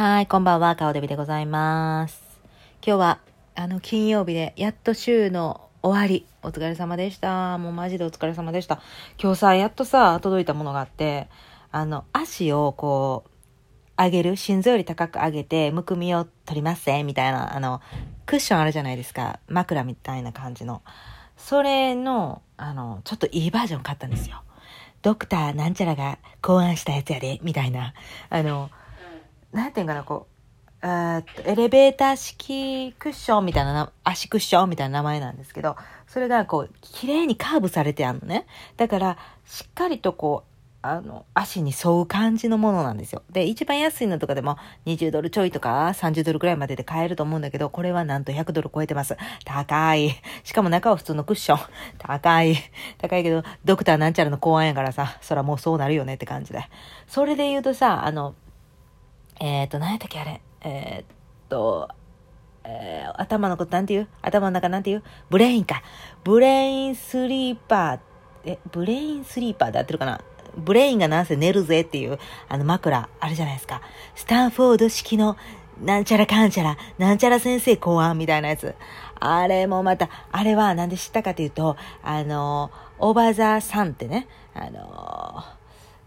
はい、こんばんは、顔デビでございます。今日は、あの、金曜日で、やっと週の終わり。お疲れ様でした。もうマジでお疲れ様でした。今日さ、やっとさ、届いたものがあって、あの、足をこう、上げる、心臓より高く上げて、むくみを取りますせ、みたいな、あの、クッションあるじゃないですか。枕みたいな感じの。それの、あの、ちょっといいバージョン買ったんですよ。ドクターなんちゃらが考案したやつやで、みたいな。あの、なんていうんかな、こう、あーとエレベーター式クッションみたいな、足クッションみたいな名前なんですけど、それがこう、綺麗にカーブされてあるのね。だから、しっかりとこう、あの、足に沿う感じのものなんですよ。で、一番安いのとかでも20ドルちょいとか30ドルくらいまでで買えると思うんだけど、これはなんと100ドル超えてます。高い。しかも中は普通のクッション。高い。高いけど、ドクターなんちゃらの考案やからさ、そらもうそうなるよねって感じで。それで言うとさ、あの、えっ、ー、と、何やったっけあれ。えっ、と、えー頭のことなんて言う？頭の中なんて言う？ブレインか。ブレインスリーパー。え、ブレインスリーパーで合ってるかな？ブレインがなんせ寝るぜっていう、あの枕、あるじゃないですか。スタンフォード式の、なんちゃらかんちゃら、なんちゃら先生考案みたいなやつ。あれもまた、あれはなんで知ったかというと、あの、オーバーザさんってね、あの、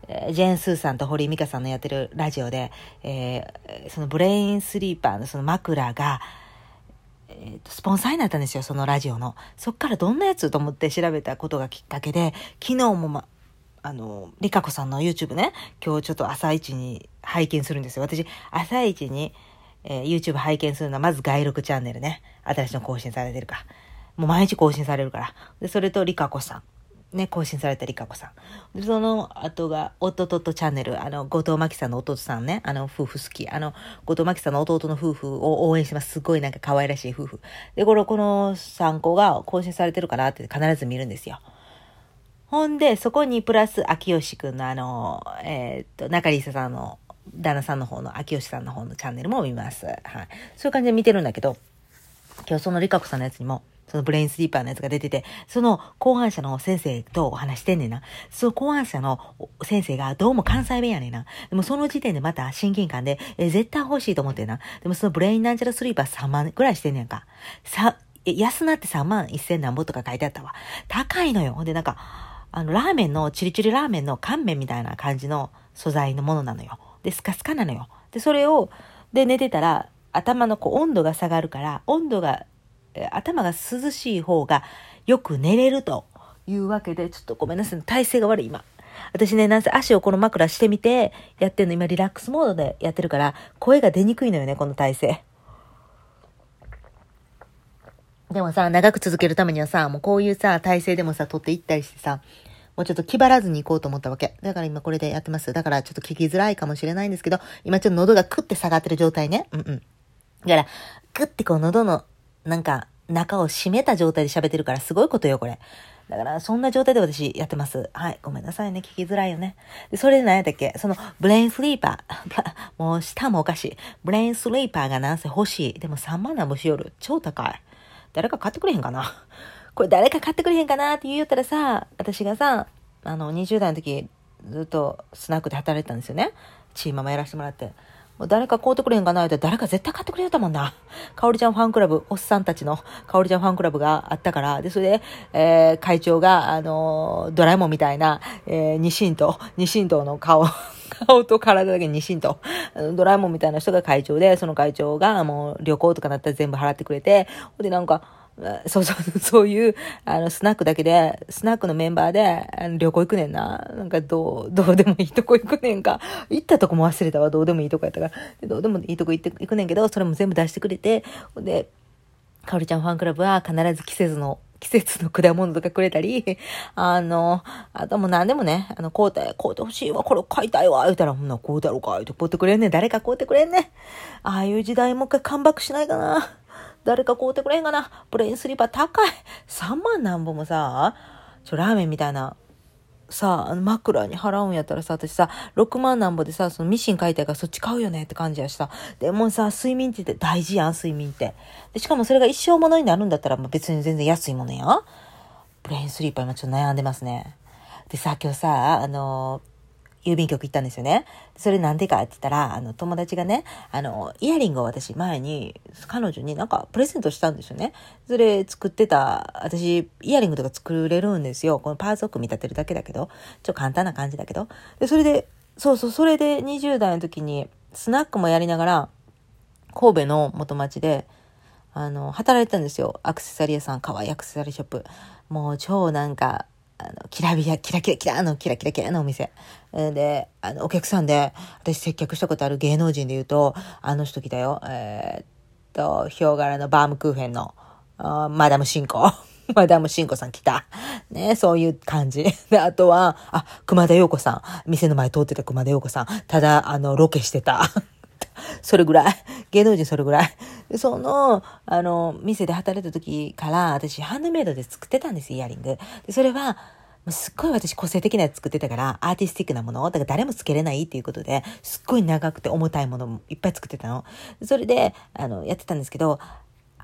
ジェーン・スーさんと堀井美香さんのやってるラジオで、えーそのブレインスリーパーのその枕が、えーとスポンサーになったんですよ、そのラジオの。そっからどんなやつと思って調べたことがきっかけで、昨日もま、あの、リカコさんの YouTube ね、今日ちょっと朝一に拝見するんですよ。私、朝一に、えー YouTube 拝見するのはまず外録チャンネルね。新しいの更新されてるか。もう毎日更新されるから。で、それとリカコさん。ね、更新されたリカコさん。で、その後が、弟とチャンネル、あの、後藤真希さんの弟さんね、あの、夫婦好き。あの、後藤真希さんの弟の夫婦を応援してます。すごいなんか可愛らしい夫婦。で、これ、この3個が更新されてるかなって必ず見るんですよ。ほんで、そこにプラス、秋吉くんのあの、えーっと、中里沙さんの、旦那さんの方の、秋吉さんの方のチャンネルも見ます。はい。そういう感じで見てるんだけど、今日そのリカコさんのやつにも、そのブレインスリーパーのやつが出てて、その考案者の先生とお話してんねんな。その考案者の先生がどうも関西弁やねんな。でもその時点でまた親近感で、え絶対欲しいと思ってんな。でもそのブレインなんちゃらスリーパー3万くらいしてんねんか。さ、え安なって3万1000何ぼとか書いてあったわ。高いのよ。ほんでなんか、あの、ラーメンの、チリチリラーメンの乾麺みたいな感じの素材のものなのよ。で、スカスカなのよ。で、それを、で、寝てたら、頭のこう温度が下がるから、温度が、頭が涼しい方がよく寝れるというわけで、ちょっとごめんなさい。体勢が悪い、今。私ね、なんせ足をこの枕してみて、やってんの、今リラックスモードでやってるから、声が出にくいのよね、この体勢。でもさ、長く続けるためにはさ、もうこういうさ、体勢でもさ、取っていったりしてさ、もうちょっと気張らずに行こうと思ったわけ。だから今これでやってます。だからちょっと聞きづらいかもしれないんですけど、今ちょっと喉がクッて下がってる状態ね。うんうん。だから、クッてこう喉の、なんか、中を締めた状態で喋ってるからすごいことよ、これ。だから、そんな状態で私やってます。はい。ごめんなさいね。聞きづらいよね。で、それで何やったっけ？その、ブレインスリーパー。もう、舌もおかしい。ブレインスリーパーがなんせ欲しい。でも3万なんぼしよる。超高い。誰か買ってくれへんかな？これ誰か買ってくれへんかなって言うたらさ、私がさ、あの、20代の時、ずっとスナックで働いてたんですよね。チーママやらせてもらって。誰か買うてくれへんかなって誰か絶対買ってくれたもんな。かおりちゃんファンクラブ、おっさんたちのかおりちゃんファンクラブがあったから、で、それで、えー、会長が、あのドラえもんみたいな、えー、ニシンと、ニシンとの顔、顔と体だけニシンと、ドラえもんみたいな人が会長で、その会長がもう旅行とかなったら全部払ってくれて、ほんでなんか、そうそう、そういう、あの、スナックだけで、スナックのメンバーで、あの旅行行くねんな。なんか、どう、どうでもいいとこ行くねんか。行ったとこも忘れたわ。どうでもいいとこやったから。どうでもいいとこ行って、行くねんけど、それも全部出してくれて、で、かおりちゃんファンクラブは必ず季節の、季節の果物とかくれたり、あの、あともう何でもね、あの、買うて、買うてほしいわ、これ買いたいわ、言うたら、ほんなら買うたろうか、言うて買ってくれんねん。誰か買うてくれんねん。ああいう時代もう一回カムバックしないかな。誰か買うてくれへんかな？ブレインスリーパー高い。3万なんぼもさ、ちょ、ラーメンみたいな、さ、あ枕に払うんやったらさ、私さ、6万なんぼでさ、そのミシン買いたいからそっち買うよねって感じやしさ。でもさ、睡眠って大事やん、睡眠って。でしかもそれが一生ものになるんだったら、まあ、別に全然安いものやん。ブレインスリーパー今ちょっと悩んでますね。でさ、今日さ、あの郵便局行ったんですよね。それなんでかって言ったら、あの、友達がね、あの、イヤリングを私前に、彼女になんかプレゼントしたんですよね。それ作ってた、私、イヤリングとか作れるんですよ。このパーツを組み立てるだけだけど、ちょっと簡単な感じだけど。で、それで、そうそう、それで20代の時に、スナックもやりながら、神戸の元町で、あの、働いてたんですよ。アクセサリー屋さん、可愛いアクセサリーショップ。もう超なんか、あの、キラビラ、キラキラキラの、キラキラキラのお店。で、あの、お客さんで、私接客したことある芸能人で言うと、あの人来たよ。えー、っと、ヒョウ柄のバームクーヘンの、あマダムシンコ。マダムシンコさん来た。ね、そういう感じ。で、あとは、あ、熊田陽子さん。店の前通ってた熊田陽子さん。ただ、あの、ロケしてた。それぐらい。芸能人それぐらい。その、あの、店で働いた時から、私、ハンドメイドで作ってたんですイヤリング。でそれは、すっごい私個性的なやつ作ってたから、アーティスティックなものだから誰もつけれないっていうことで、すっごい長くて重たいものもいっぱい作ってたの。それで、あの、やってたんですけど、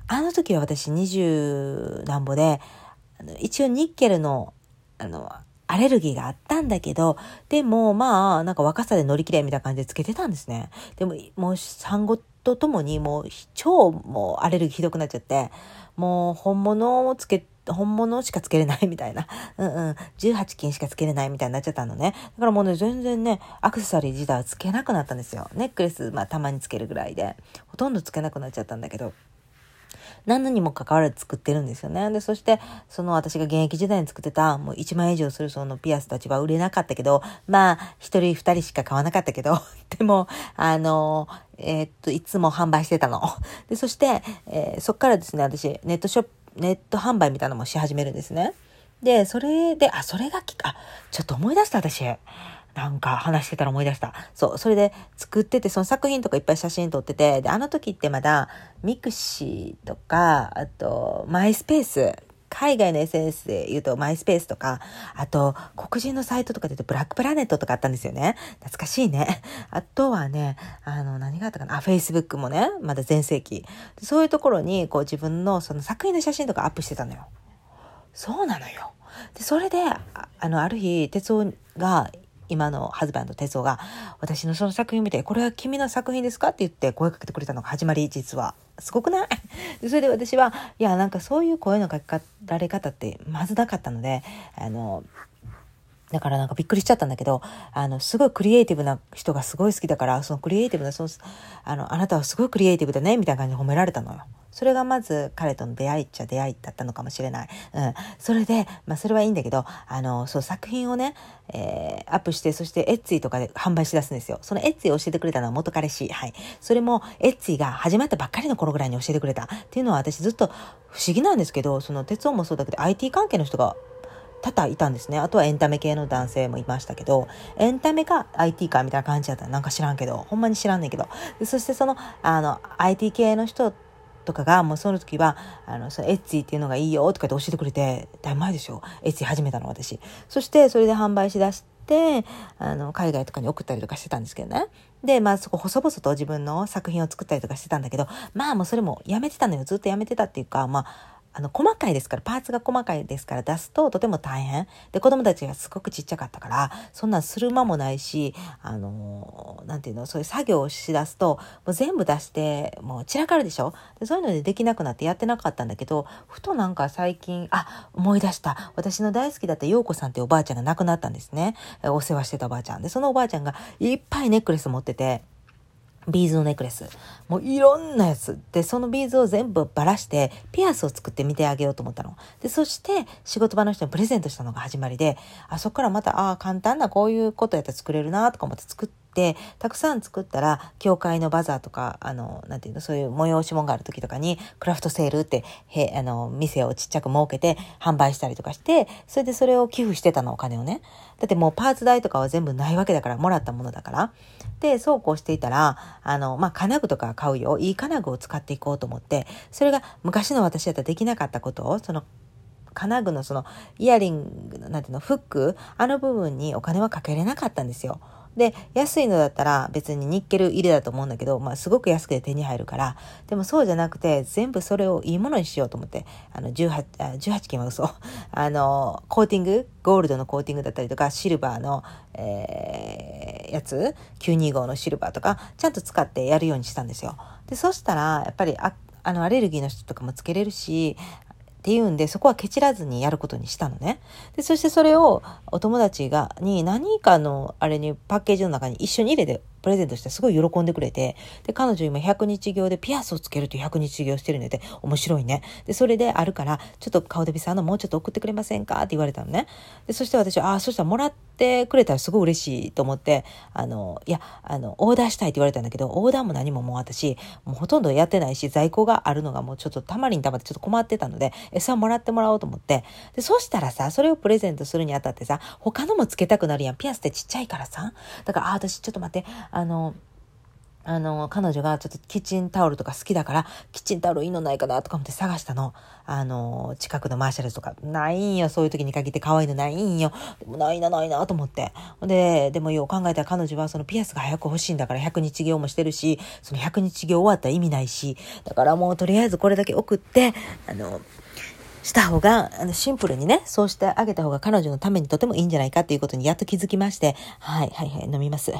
あの時は私20何歩で、一応ニッケルの、あの、アレルギーがあったんだけど、でもまあ、なんか若さで乗り切れみたいな感じでつけてたんですね。でも、もう産後とともにもう超もうアレルギーひどくなっちゃって、もう本物をつけ、本物しかつけれないみたいな。うんうん。18金しかつけれないみたいになっちゃったのね。だからもうね、全然ね、アクセサリー自体はつけなくなったんですよ。ネックレス、まあたまにつけるぐらいで。ほとんどつけなくなっちゃったんだけど。何にも関わらず作ってるんですよね。で、そして、その私が現役時代に作ってた、もう1万円以上するそのピアスたちは売れなかったけど、まあ、1人2人しか買わなかったけど、でも、あの、えー、っと、いつも販売してたの。で、そして、えー、そっからですね、私、ネットショップ、ネット販売みたいなのもし始めるんですね。で、それで、あ、それがき、あ、ちょっと思い出した、私。なんか話してたら思い出した。そう、それで作ってて、その作品とかいっぱい写真撮ってて、で、あの時ってまだ mixi とか、あと、 Myspace、海外の SNS で言うと Myspace とか、あと黒人のサイトとかで言うと BlackPlanet とかあったんですよね。懐かしいね。あとはね、あの何があったかな、あ、Facebook もね、まだ全盛期。そういうところにこう自分のその作品の写真とかアップしてたのよ。そうなのよ。で、それで、あの、ある日、哲夫が今のハズバンド哲夫が私のその作品を見て、これは君の作品ですかって言って声かけてくれたのが始まり、実は。すごくない？それで私は、いや、なんかそういう声のかけられ方ってまずなかったので、あの、だからなんかびっくりしちゃったんだけど、あの、すごいクリエイティブな人がすごい好きだから、そのクリエイティブな、その、あの、あなたはすごいクリエイティブだね、みたいな感じで褒められたのよ。それがまず彼との出会いっちゃ出会いだったのかもしれない。うん。それで、まあそれはいいんだけど、あの、そう作品をね、えー、アップして、そしてエッツィとかで販売し出すんですよ。そのエッツィを教えてくれたのは元彼氏。はい。それもエッツィが始まったばっかりの頃ぐらいに教えてくれた。っていうのは私ずっと不思議なんですけど、その鉄音もそうだけど IT 関係の人が多々いたんですね。あとはエンタメ系の男性もいましたけど、エンタメか IT かみたいな感じだったらなんか知らんけど、ほんまに知らんねんけど。そしてその、あの、IT 系の人とかが、もうその時は、あの、そのエッツィっていうのがいいよとかって教えてくれて、だいぶ前でしょ。エッツィ始めたの私。そしてそれで販売しだして、あの、海外とかに送ったりとかしてたんですけどね。で、まあそこ細々と自分の作品を作ったりとかしてたんだけど、まあもうそれもやめてたのよ。ずっとやめてたっていうか、まあ、あの、細かいですから、パーツが細かいですから出すととても大変。で、子供たちがすごくちっちゃかったから、そんなんする間もないし、あの、なんていうの、そういう作業をしだすと、もう全部出して、もう散らかるでしょでそういうのでできなくなってやってなかったんだけど、ふとなんか最近、あ、思い出した。私の大好きだった陽子さんっておばあちゃんが亡くなったんですね。お世話してたおばあちゃん。で、そのおばあちゃんがいっぱいネックレス持ってて、ビーズのネックレス。もういろんなやつ。で、そのビーズを全部ばらして、ピアスを作ってみてあげようと思ったの。で、そして仕事場の人にプレゼントしたのが始まりで、あ、そこからまた、ああ、簡単なこういうことやったら作れるなとか思って作って、たくさん作ったら、教会のバザーとか、あの、なんていうの、そういう催し物がある時とかに、クラフトセールって、へ、あの、店をちっちゃく設けて販売したりとかして、それでそれを寄付してたの、お金をね。だってもうパーツ代とかは全部ないわけだから、もらったものだから。で、そうこうしていたら、あの、まあ、金具とか買うよ。いい金具を使っていこうと思って、それが昔の私だったらできなかったことを、その、金具のそのイヤリング、なんていうの、フック、あの部分にお金はかけれなかったんですよ。で、安いのだったら別にニッケル入れだと思うんだけど、まあすごく安くて手に入るから、でもそうじゃなくて、全部それをいいものにしようと思って、あの、18、18金は嘘。あの、コーティング、ゴールドのコーティングだったりとか、シルバーの、えー、やつ、925のシルバーとか、ちゃんと使ってやるようにしたんですよ。で、そしたら、やっぱり、あの、アレルギーの人とかもつけれるし、っていうんで、そこはケチらずにやることにしたのね。で、そしてそれをお友達が、に何かのあれにパッケージの中に一緒に入れてプレゼントしてすごい喜んでくれて、で、彼女今100日行でピアスをつけるという100日行してるんで、面白いね。で、それであるから、ちょっと顔デビさんのもうちょっと送ってくれませんか？って言われたのね。で、そして私は、ああ、そしたらもらってってくれたらすごい嬉しいと思って、あの、いや、あの、オーダーしたいって言われたんだけど、オーダーも何ももう私、もうほとんどやってないし、在庫があるのがもうちょっとたまりにたまってちょっと困ってたので、餌、もらってもらおうと思って、で、そしたらさ、それをプレゼントするにあたってさ、他のもつけたくなるやん。ピアスってちっちゃいからさ。だから、あ、私ちょっと待って、あの、あの、彼女がちょっとキッチンタオルとか好きだから、キッチンタオルいいのないかなとか思って探したの。あの、近くのマーシャルズとか、ないんよ。そういう時に限って可愛いのないんよ。でもないな、ないなと思って。で、でもよう考えたら彼女はそのピアスが早く欲しいんだから100日行もしてるし、その100日行終わったら意味ないし、だからもうとりあえずこれだけ送って、あの、した方が、あの、シンプルにね、そうしてあげた方が彼女のためにとてもいいんじゃないかっていうことにやっと気づきまして、はい、はい、はい、飲みます。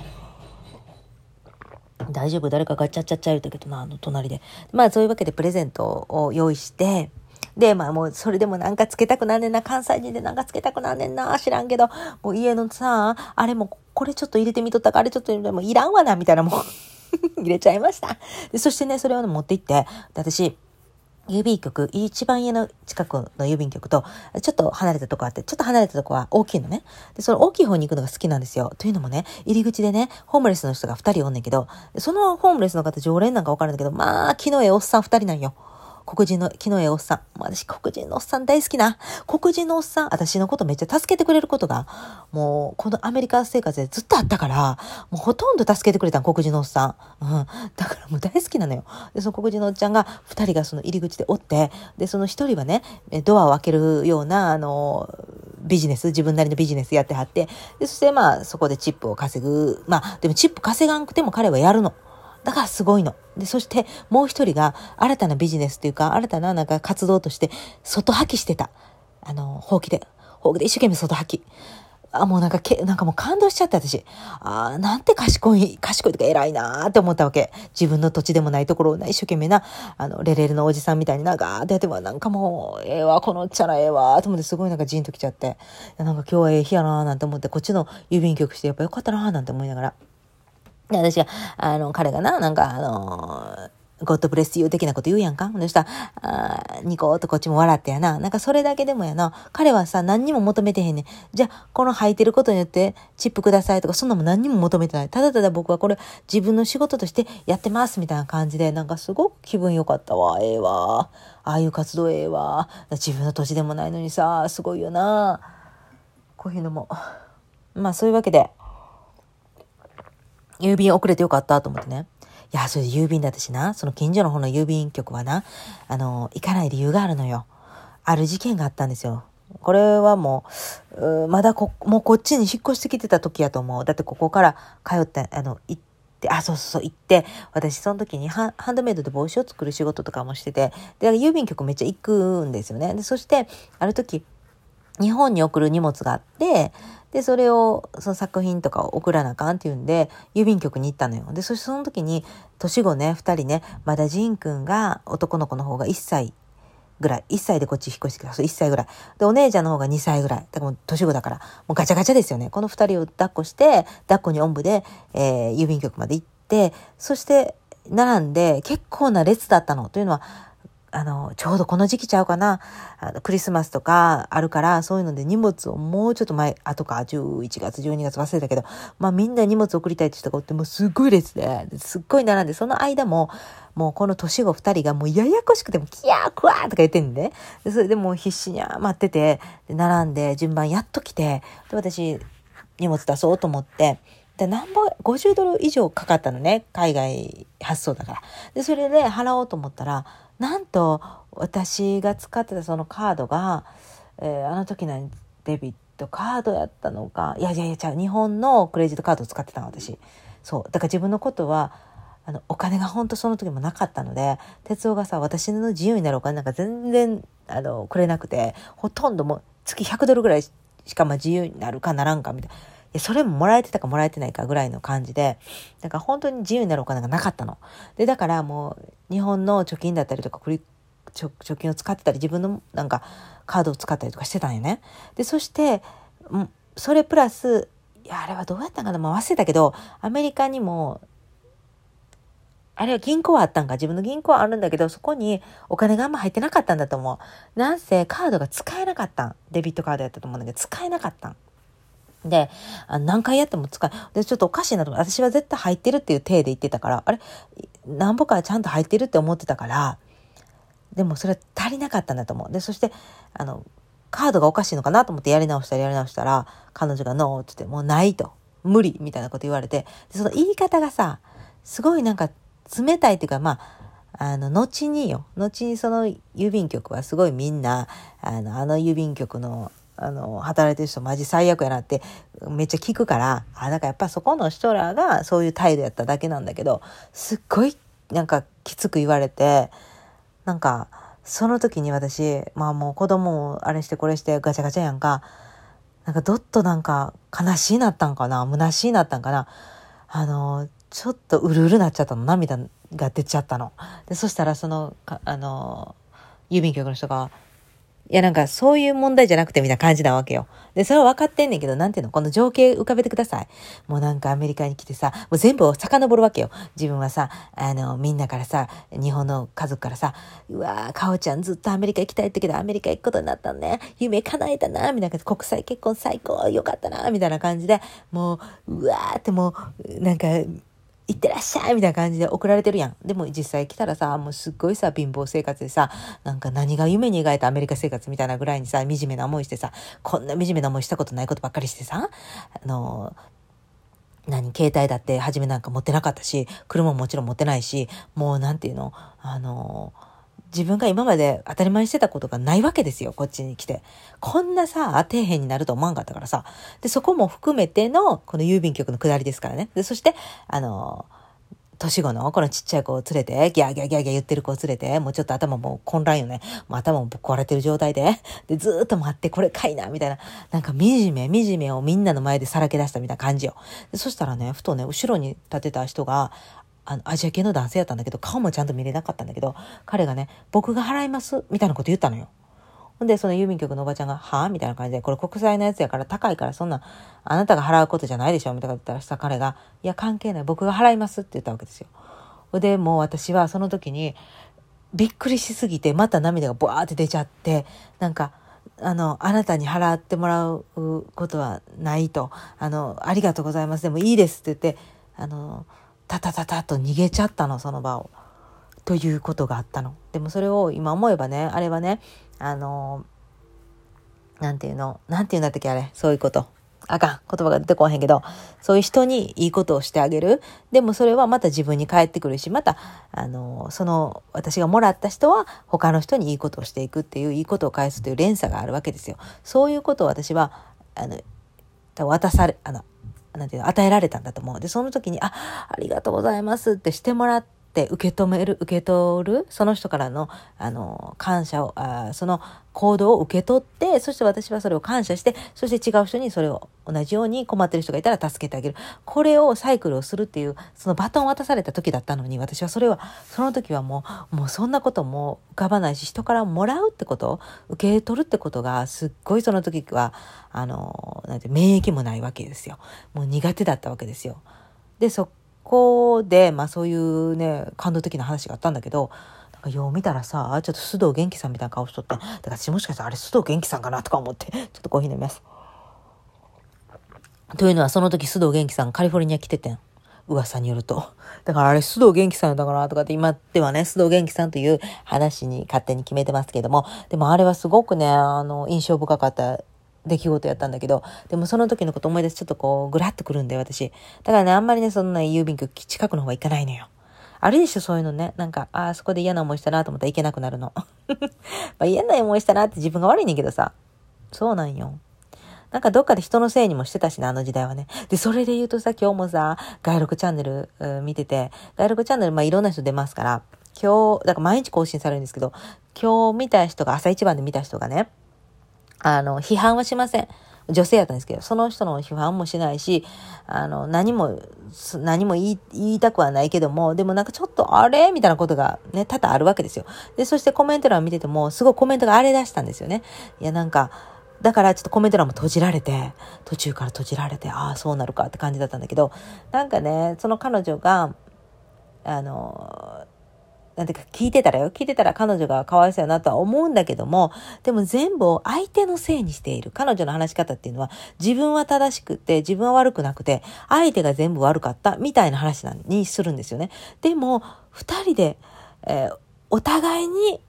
大丈夫？誰かガチャチャチャ言うたけどな、あの隣で。まあそういうわけでプレゼントを用意して、で、まあもうそれでもなんかつけたくなんねんな、関西人でなんかつけたくなんねんな、知らんけど、もう家のさ、あれもこれちょっと入れてみとったか、あれちょっと入れてもいらんわな、みたいなもう 入れちゃいました。で、そしてね、それを、ね、持って行って、私、郵便局、一番家の近くの郵便局と、ちょっと離れたとこあって、ちょっと離れたとこは大きいのね。で、その大きい方に行くのが好きなんですよ。というのもね、入り口でね、ホームレスの人が2人おんねんけど、そのホームレスの方常連なんかわかるんだけど、まあ、昨日えおっさん2人なんよ。黒人の、木の絵おっさん。私、黒人のおっさん大好きな。黒人のおっさん、私のことめっちゃ助けてくれることが、もう、このアメリカ生活でずっとあったから、もうほとんど助けてくれた黒人のおっさん。うん。だからもう大好きなのよ。で、その黒人のおっちゃんが、二人がその入り口でおって、で、その一人はね、ドアを開けるような、あの、ビジネス、自分なりのビジネスやってはって、で、そしてまあ、そこでチップを稼ぐ。まあ、でもチップ稼がんくても彼はやるの。だからすごいの。で、そしてもう一人が新たなビジネスっていうか、新たななんか活動として外吐きしてた。あの、ほうきで。ほうきで一生懸命外吐き。あ、もうなんかけ、なんかもう感動しちゃって私。ああ、なんて賢い、賢いとか偉いなーって思ったわけ。自分の土地でもないところをな、一生懸命な、あの、レレルのおじさんみたいにな、ガーってやっても、なんかもう、ええー、わ、このおっちゃらええわ、と思ってすごいなんかジーンときちゃって。なんか今日はええ日やなーなんて思って、こっちの郵便局してやっぱよかったなーなんて思いながら。で、私が、あの、彼がな、なんか、あのゴッドブレスユー的なこと言うやんかそしたら、あニコーとこっちも笑ってやな。なんかそれだけでもやな。彼はさ、何にも求めてへんねん。じゃあ、この履いてることによってチップくださいとか、そんなも何にも求めてない。ただただ僕はこれ自分の仕事としてやってますみたいな感じで、なんかすごく気分良かったわ。ええー、わ。ああいう活動ええー、わ。自分の土地でもないのにさ、すごいよな。こういうのも。まあそういうわけで、郵便遅れてよかったと思ってね。いや、それで郵便だったしな。その近所の方の郵便局はな、あの、行かない理由があるのよ。ある事件があったんですよ。これはもう、うまだこ、もうこっちに引っ越してきてた時やと思う。だってここから通って、あの、行って、あ、そうそうそう、行って、私その時にハンドメイドで帽子を作る仕事とかもしてて、で、郵便局めっちゃ行くんですよね。で、そして、ある時、日本に送る荷物があって、で、それを、その作品とかを送らなあかんっていうんで、郵便局に行ったのよ。で、そしてその時に、年子ね、二人ね、まだジンくんが、男の子の方が1歳ぐらい。1歳でこっち引っ越してきた。そう、1歳ぐらい。で、お姉ちゃんの方が2歳ぐらい。だからもう年子だから、もうガチャガチャですよね。この二人を抱っこして、抱っこにおんぶで、えー、郵便局まで行って、そして、並んで結構な列だったの。というのは、あの、ちょうどこの時期ちゃうかな。あのクリスマスとかあるから、そういうので荷物をもうちょっと前、後か、11月、12月忘れたけど、まあみんな荷物送りたいって人がおって、もうすっごい列で、すっごい並んで、その間も、もうこの年子二人がもうややこしくても、キヤークワーとか言ってんで、でそれでもう必死に待ってて、並んで順番やっと来て、で、私、荷物出そうと思って、で、何ぼ、50ドル以上かかったのね。海外発送だから。で、それで払おうと思ったら、なんと私が使ってたそのカードが、えー、あの時のデビットカードやったのか。いやいやいやじゃ日本のクレジットカードを使ってたの私。そう。だから自分のことはあのお金が本当その時もなかったので哲夫がさ私の自由になるお金なんか全然あのくれなくてほとんどもう月100ドルぐらいしかまあ自由になるかならんかみたいな。それももらえてたかもらえてないかぐらいの感じで、だから本当に自由になるお金がなかったの。で、だからもう日本の貯金だったりとか、貯金を使ってたり、自分のなんかカードを使ったりとかしてたんよね。で、そして、それプラス、いや、あれはどうやったんかな、まあ、忘れたけど、アメリカにも、あれは銀行はあったんか。自分の銀行はあるんだけど、そこにお金があんま入ってなかったんだと思う。なんせカードが使えなかったん。デビットカードやったと思うんだけど、使えなかったん。で、何回やっても使え、で、ちょっとおかしいなと思う。私は絶対入ってるっていう体で言ってたから、あれ、なんぼかちゃんと入ってるって思ってたから、でもそれは足りなかったんだと思う。で、そして、あの、カードがおかしいのかなと思ってやり直したらやり直したら、彼女がノーって言って、もうないと。無理みたいなこと言われて、その言い方がさ、すごいなんか冷たいっていうか、まあ、あの、後によ、後にその郵便局はすごいみんな、あの、あの郵便局の、あの、働いてる人マジ最悪やなってめっちゃ聞くから、あ、だかやっぱそこの人らがそういう態度やっただけなんだけど、すっごいなんかきつく言われて、なんか、その時に私、まあもう子供をあれしてこれしてガチャガチャやんか、なんかどっとなんか悲しいなったんかな虚しいなったんかなあの、ちょっとうるうるなっちゃったの。涙が出ちゃったの。で、そしたらその、あの、郵便局の人が、いや、なんかそういう問題じゃなくてみたいな感じなわけよ。で、それは分かってんねんけど、なんていうの？この情景浮かべてください。もうなんかアメリカに来てさ、もう全部を遡るわけよ。自分はさ、あの、みんなからさ、日本の家族からさ、うわー、かおちゃんずっとアメリカ行きたいってけど、アメリカ行くことになったんね。夢叶えたな、みたいな国際結婚最高、よかったな、みたいな感じで、もう、うわーってもう、なんか、いってらっしゃいみたいな感じで送られてるやん。でも実際来たらさ、もうすっごいさ、貧乏生活でさ、なんか何が夢に描いたアメリカ生活みたいなぐらいにさ、惨めな思いしてさ、こんな惨めな思いしたことないことばっかりしてさ、あの、何、携帯だって初めなんか持ってなかったし、車ももちろん持ってないし、もうなんていうの、あの、自分が今まで当たり前にしてたことがないわけですよ、こっちに来て。こんなさ、底辺になると思わんかったからさ。で、そこも含めての、この郵便局の下りですからね。で、そして、あの、年子のこのちっちゃい子を連れて、ギャーギャーギャーギャー言ってる子を連れて、もうちょっと頭も混乱よね。もう頭もぶっ壊れてる状態で、で、ずーっと待って、これかいな、みたいな。なんか惨め、惨めをみんなの前でさらけ出したみたいな感じよ。そしたらね、ふとね、後ろに立てた人が、あの、アジア系の男性やったんだけど、顔もちゃんと見れなかったんだけど、彼がね、僕が払いますみたいなこと言ったのよ。ほんで、その郵便局のおばちゃんが、はぁみたいな感じで、これ国際のやつやから高いからそんな、あなたが払うことじゃないでしょみたいなこと言ったらさ、彼が、いや、関係ない。僕が払いますって言ったわけですよ。で、もう私はその時に、びっくりしすぎて、また涙がブワーって出ちゃって、なんか、あの、あなたに払ってもらうことはないと、あの、ありがとうございます。でもいいですって言って、あの、タタタタと逃げちゃったの、その場を。ということがあったの。でもそれを今思えばね、あれはね、あの、なんていうの、なんていうんだったっけ、あれ、そういうこと。あかん。言葉が出てこへんけど、そういう人にいいことをしてあげる。でもそれはまた自分に返ってくるし、また、あの、その、私がもらった人は他の人にいいことをしていくっていう、いいことを返すという連鎖があるわけですよ。そういうことを私は、あの、渡され、あの、なんていうの、与えられたんだと思う。で、その時に、あ、ありがとうございますってしてもらって、って受け止める、受け取る、その人からの、あの、感謝を、あその行動を受け取って、そして私はそれを感謝して、そして違う人にそれを同じように困ってる人がいたら助けてあげる。これをサイクルをするっていう、そのバトンを渡された時だったのに、私はそれは、その時はもう、もうそんなことも浮かばないし、人からもらうってこと、受け取るってことが、すっごいその時は、あの、なんて、免疫もないわけですよ。もう苦手だったわけですよ。で、そこで、まあそういうね、感動的な話があったんだけど、なんかよう見たらさ、ちょっと須藤元気さんみたいな顔しとって、だから私もしかしたらあれ須藤元気さんかなとか思って、ちょっとコーヒー飲みます。というのはその時須藤元気さんカリフォルニア来ててん。噂によると。だからあれ須藤元気さんだからとかって今ではね、須藤元気さんという話に勝手に決めてますけども、でもあれはすごくね、あの、印象深かった出来事やったんだけど、でもその時のこと思い出すちょっとこう、ぐらっとくるんで、私。だからね、あんまりね、そんな郵便局近くの方が行かないのよ。あるでしょ、そういうのね。なんか、ああ、そこで嫌な思いしたなと思ったら行けなくなるの。まあ嫌な思いしたなって自分が悪いねんけどさ。そうなんよ。なんかどっかで人のせいにもしてたしな、あの時代はね。で、それで言うとさ、今日もさ、外録チャンネル、見てて、外録チャンネル、まあいろんな人出ますから、今日、だから毎日更新されるんですけど、今日見た人が、朝一番で見た人がね、あの、批判はしません。女性やったんですけど、その人の批判もしないし、あの、何も、何も言いたくはないけども、でもなんかちょっとあれ？みたいなことがね、多々あるわけですよ。で、そしてコメント欄見てても、すごいコメントが荒れ出したんですよね。いや、なんか、だからちょっとコメント欄も閉じられて、途中から閉じられて、ああ、そうなるかって感じだったんだけど、なんかね、その彼女が、あの、なんていうか聞いてたらよ。聞いてたら彼女がかわいそうやなとは思うんだけども、でも全部を相手のせいにしている。彼女の話し方っていうのは、自分は正しくて、自分は悪くなくて、相手が全部悪かったみたいな話なにするんですよね。でも、二人で、えー、お互いに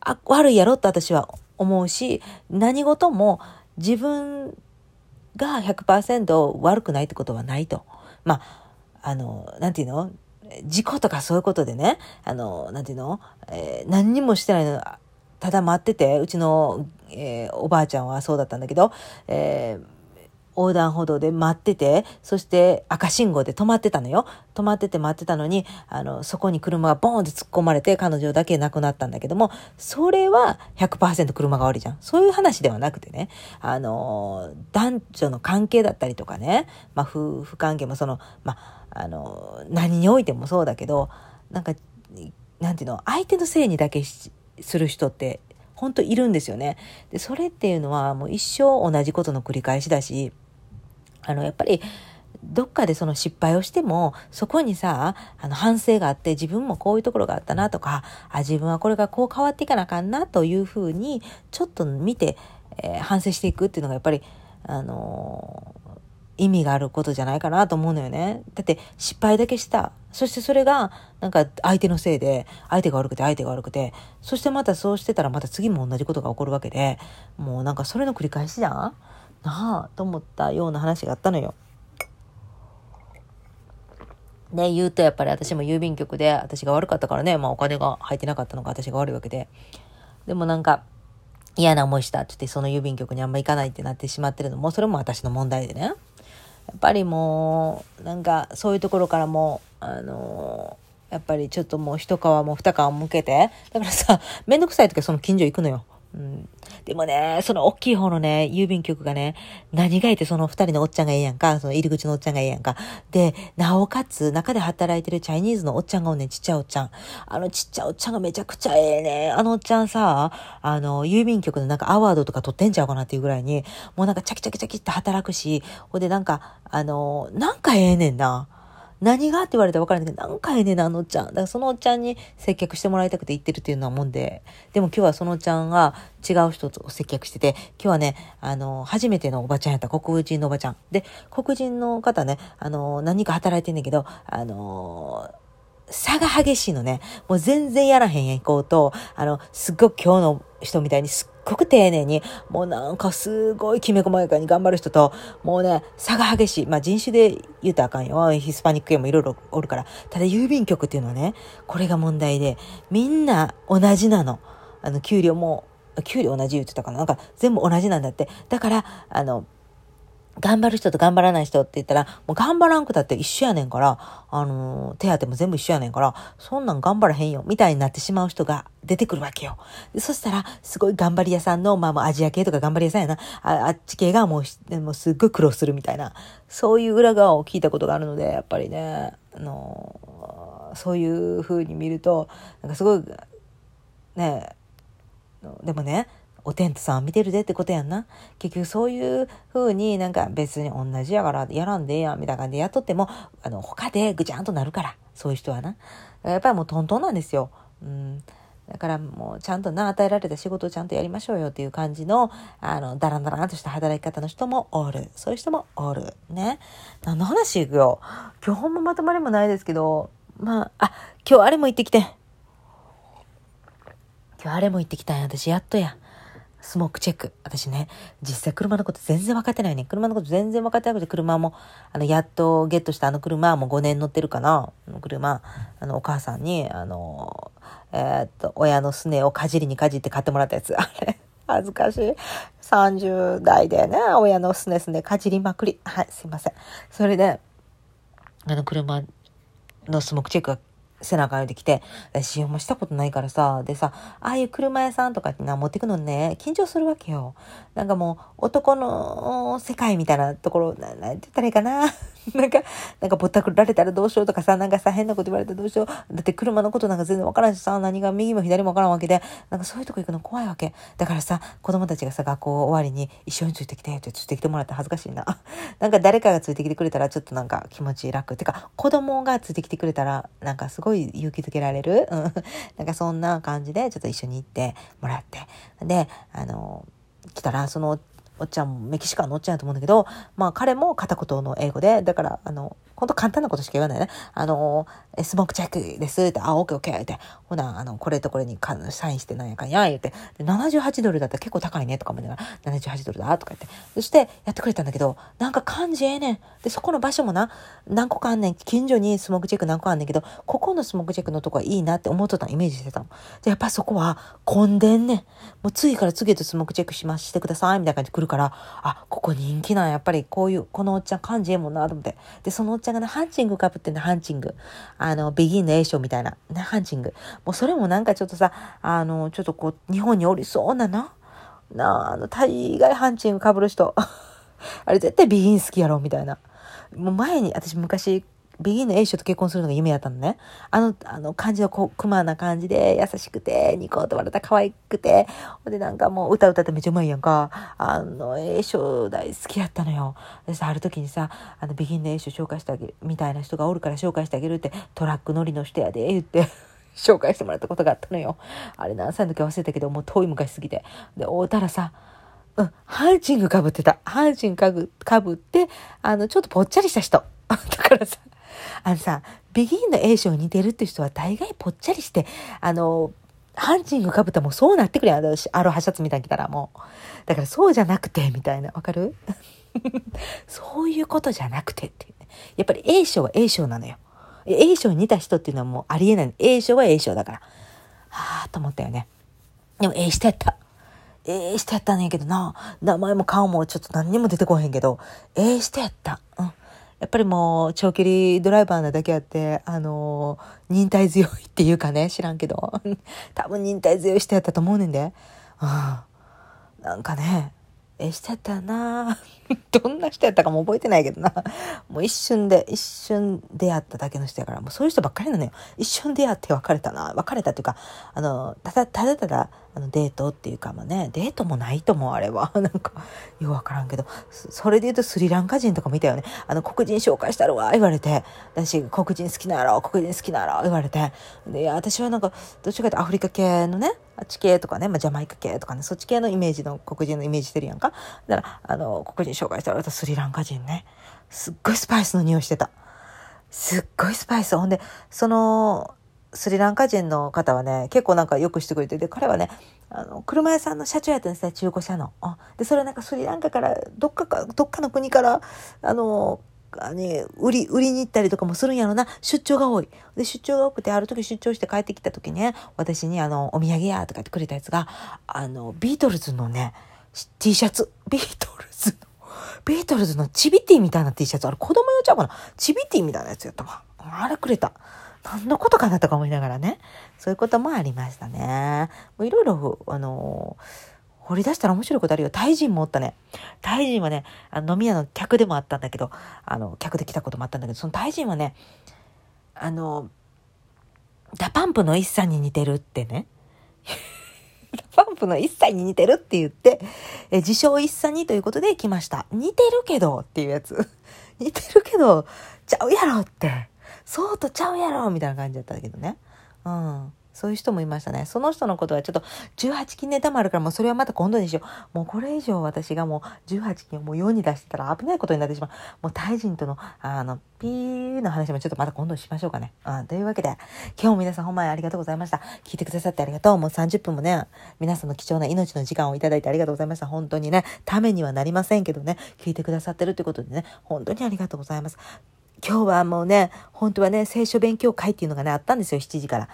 あ悪いやろって私は思うし、何事も自分が100%悪くないってことはないと。まあ、あの、なんていうの？事故とかそういうことでね、あの、なんていうの、えー、何にもしてないの、ただ待ってて、うちの、えー、おばあちゃんはそうだったんだけど、えー横断歩道で待ってて、そして赤信号で止まってたのよ。止まってて待ってたのに、あの、そこに車がボーンって突っ込まれて彼女だけ亡くなったんだけども、それは100%車が悪いじゃん。そういう話ではなくてね、あの、男女の関係だったりとかね、まあ、夫婦関係もその、まあ、あの、何においてもそうだけど、なんか、なんていうの、相手のせいにだけする人って本当いるんですよね。で、それっていうのはもう一生同じことの繰り返しだし、あの、やっぱり、どっかでその失敗をしても、そこにさ、あの反省があって、自分もこういうところがあったなとか、あ、自分はこれがこう変わっていかなあかんなというふうに、ちょっと見て、えー、反省していくっていうのがやっぱり、あの、意味があることじゃないかなと思うのよね。だって失敗だけした。そしてそれがなんか相手のせいで、相手が悪くて相手が悪くて、そしてまたそうしてたらまた次も同じことが起こるわけで、もうなんかそれの繰り返しじゃん？なあと思ったような話があったのよ。ね、言うとやっぱり私も郵便局で私が悪かったからね、まあお金が入ってなかったのが私が悪いわけで。でもなんか嫌な思いしたって言ってその郵便局にあんま行かないってなってしまってるのもそれも私の問題でね。やっぱりもうなんかそういうところからもあのー、やっぱりちょっともう一皮も二皮向けてだからさめんどくさい時はその近所行くのよ。うん。でもね、その大きい方のね、郵便局がね、何がいてその二人のおっちゃんがええやんか、その入り口のおっちゃんがええやんか。で、なおかつ、中で働いてるチャイニーズのおっちゃんがおんねん、ちっちゃいおっちゃん。あのちっちゃいおっちゃんがめちゃくちゃええね。あのおっちゃんさ、あの、郵便局のなんかアワードとか取ってんちゃうかなっていうぐらいに、もうなんかチャキチャキチャキって働くし、ほんでなんか、あの、なんかええねんな。何が？って言われたら分からないけど、何回ねな、あのちゃん。だからそのおっちゃんに接客してもらいたくて行ってるっていうのはもんで、でも今日はそのおっちゃんが違う人と接客してて、今日はね、あの、初めてのおばちゃんやった、黒人のおばちゃん。で、黒人の方ね、あの、何か働いてんねんけど、あの、差が激しいのね。もう全然やらへんやん、行こうと、あの、すっごく今日の人みたいにすっごく丁寧に、もうなんかすごいきめ細やかに頑張る人と、もうね、差が激しい。まあ人種で言うたらあかんよ。ヒスパニック系もいろいろおるから。ただ郵便局っていうのはね、これが問題で、みんな同じなの。あの、給料も、給料同じ言ってたかななんか全部同じなんだって。だから、あの、頑張る人と頑張らない人って言ったら、もう頑張らんくたって一緒やねんから、あのー、手当も全部一緒やねんから、そんなん頑張らへんよ、みたいになってしまう人が出てくるわけよ。そしたら、すごい頑張り屋さんの、まあもうアジア系とか頑張り屋さんやな、ああっち系がもう、もうすっごい苦労するみたいな、そういう裏側を聞いたことがあるので、やっぱりね、あのー、そういう風に見ると、なんかすごい、ね、でもね、おテントさん見てるでってことやんな。結局そういう風になんか別に同じやからやらんでええやんみたいな感じで雇っても、あの、他でぐちゃんとなるから、そういう人はな。やっぱりもうトントンなんですよ。うん。だからもうちゃんとな、与えられた仕事をちゃんとやりましょうよっていう感じの、あの、だらんだらんとした働き方の人もおる。そういう人もおる。ね。何の話行くよ。今日ほんままとまりもないですけど、まあ、あ、今日あれも行ってきて。今日あれも行ってきたんや。私やっとや。スモークチェック。私ね、実際車のこと全然分かってないね。車のこと全然分かってなくて、車も、あの、やっとゲットしたあの車、もう5年乗ってるかな。あの車、あの、お母さんに、あの、えー、っと、親のすねをかじりにかじって買ってもらったやつ。あれ。恥ずかしい。30代でね、親のすねすねかじりまくり。はい、すいません。それで、あの、車のスモークチェックが背中歩いてきて、私もしたことないからさ、でさ、ああいう車屋さんとかにな、持ってくのね、緊張するわけよ。なんかもう、男の世界みたいなところ、ななんて言ったらいいかな。なんか、なんかぼったくられたらどうしようとかさ、なんかさ、変なこと言われたらどうしよう。だって車のことなんか全然わからんしさ、何が右も左もわからんわけで、なんかそういうとこ行くの怖いわけ。だからさ、子供たちがさ、学校終わりに一緒についてきてってついてきてもらって恥ずかしいな。なんか誰かがついてきてくれたらちょっとなんか気持ち楽。てか、子供がついてきてくれたら、なんかすごいごい勇気づけられる？うん。なんかそんな感じでちょっと一緒に行ってもらって。で、あの、来たら、その、おっちゃんメキシカンのおっちゃんやと思うんだけど、まあ彼も片言の英語で、だから、あの、ほんと簡単なことしか言わないね。あの、スモークチェックですって、あ、オッケーオッケーって、ほな、あの、これとこれにサインしてなんやかんや、言って、78ドルだったら結構高いねとかも言いながら、78ドルだとか言って、そしてやってくれたんだけど、なんか感じええねん。で、そこの場所もな、何個かあんねん。近所にスモークチェック何個あんねんけど、ここのスモークチェックのとこはいいなって思っとったイメージしてたの。で、やっぱそこは混んでんねん。もう次から次へとスモークチェックしましてくださいみたいな感じで来るから、あ、ここ人気なんやっぱりこういう、このおっちゃん感じええもんなと思って。で、そのおっちゃんがね、ハンチングかぶってんの、ハンチング。あの、ビギンの A 賞みたいな、ね、ハンチング。もうそれもなんかちょっとさ、あの、ちょっとこう、日本におりそうなな。なあ、あの、大概ハンチングかぶる人。あれ絶対ビギン好きやろ、みたいな。もう前に、私昔、ビギンの A 賞と結婚するのが夢やったのね。あの、あの感じのこう、クマな感じで、優しくて、ニコッと笑った可愛くて、ほんでなんかもう歌歌ってめっちゃうまいやんか。あの、A 賞大好きやったのよ。でさ、ある時にさ、あの、ビギンの A 賞紹介してあげる、みたいな人がおるから紹介してあげるって、トラック乗りの人やで、言って。紹介してもらったことがあったのよ。あれ何歳の時忘れたけど、もう遠い昔すぎて。で、会うたらさ、うん、ハンチングかぶってた。ハンチングかぶかぶって、あの、ちょっとぽっちゃりした人。だからさ、あのさ、ビギンの A 賞に似てるって人は大概ぽっちゃりして、あの、ハンチングかぶったらもうそうなってくれやん。アロハシャツみたいに着たらもう。だからそうじゃなくて、みたいな。わかる？そういうことじゃなくてって。やっぱり A 賞は A 賞なのよ。A 賞に似た人っていうのはもうありえない。A 賞は A 賞だから。はぁと思ったよね。でも A してやった。A してやったんやけどな。名前も顔もちょっと何にも出てこへんけど、A してやった。うん。やっぱりもう長距離ドライバーなだけあって、あの、忍耐強いっていうかね、知らんけど。多分忍耐強い人やったと思うねんで。うん。なんかね、えしてたな どんな人やったかも覚えてないけどな。もう一瞬で、一瞬出会っただけの人やから、もうそういう人ばっかりなのよ。一瞬出会って別れたな。別れたっていうか、あの、ただただただ、あの、デートっていうか、まあね、デートもないと思う、あれは。なんか、よくわからんけど、それで言うとスリランカ人とか見たよね。あの、黒人紹介したるわ、言われて。私、黒人好きなやろ、黒人好きなやろ、言われて。で、私はなんか、どっちかというとアフリカ系のね、あっち系とかね、まあ、ジャマイカ系とかね、そっち系のイメージの黒人のイメージしてるやんか。だから、あの、黒人紹介したら、スリランカ人ね。すっごいスパイスの匂いしてた。すっごいスパイス。ほんで、その、スリランカ人の方はね、結構なんかよくしてくれて、で、彼はね、あの、車屋さんの社長やったんですね、中古車の。で、それなんかスリランカから、どっかか、どっかの国から、あの、ね、売り、売りに行ったりとかもするんやろな。出張が多い。で、出張が多くて、ある時出張して帰ってきた時ね、私にあの、お土産やとか言ってくれたやつが、あの、ビートルズのね、T シャツ。ビートルズの、ビートルズのチビティみたいな T シャツ。あれ子供用ちゃうかな？チビ T みたいなやつやったわ。あれくれた。何のことかなとか思いながらね。そういうこともありましたね。もういろいろ、あのー掘り出したら面白いことあるよ。タイ人もおったね。タイ人はね、あの飲み屋の客でもあったんだけど、あの、客で来たこともあったんだけど、そのタイ人はね、あの、 DA PUMP の ISSA に似てるってね。DA PUMP の ISSA に似てるって言って、え自称 ISSA にということで来ました。似てるけどっていうやつ。似てるけど、ちゃうやろって。そうとちゃうやろみたいな感じだったけどね。うん。そういう人もいましたね。その人のことはちょっと18金ネタもあるからもうそれはまた今度にしよう。もうこれ以上私がもう18金をもう世に出してたら危ないことになってしまう。もうタイ人とのあのピーの話もちょっとまた今度しましょうかね。うん、というわけで今日も皆さんほんまにありがとうございました。聞いてくださってありがとう。もう30分もね、皆さんの貴重な命の時間をいただいてありがとうございました。本当にね、ためにはなりませんけどね、聞いてくださってるってことでね、本当にありがとうございます。今日はもうね、本当はね、聖書勉強会っていうのがね、あったんですよ、7時から。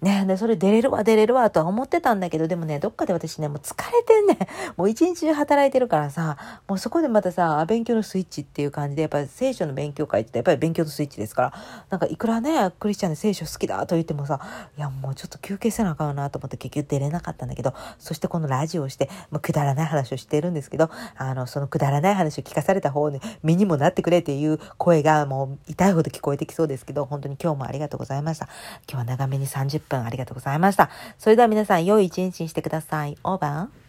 ねで、それ出れるわ、出れるわ、とは思ってたんだけど、でもね、どっかで私ね、もう疲れてんね。もう一日中働いてるからさ、もうそこでまたさ、勉強のスイッチっていう感じで、やっぱり聖書の勉強会ってやっぱり勉強のスイッチですから、なんかいくらね、クリスチャンで聖書好きだと言ってもさ、いや、もうちょっと休憩せなあかんなと思って結局出れなかったんだけど、そしてこのラジオをして、もうくだらない話をしてるんですけど、あの、そのくだらない話を聞かされた方に、身にもなってくれっていう声がもう痛いほど聞こえてきそうですけど、本当に今日もありがとうございました。今日は長めに30分ありがとうございました。それでは皆さん、良い一日にしてください。オーバー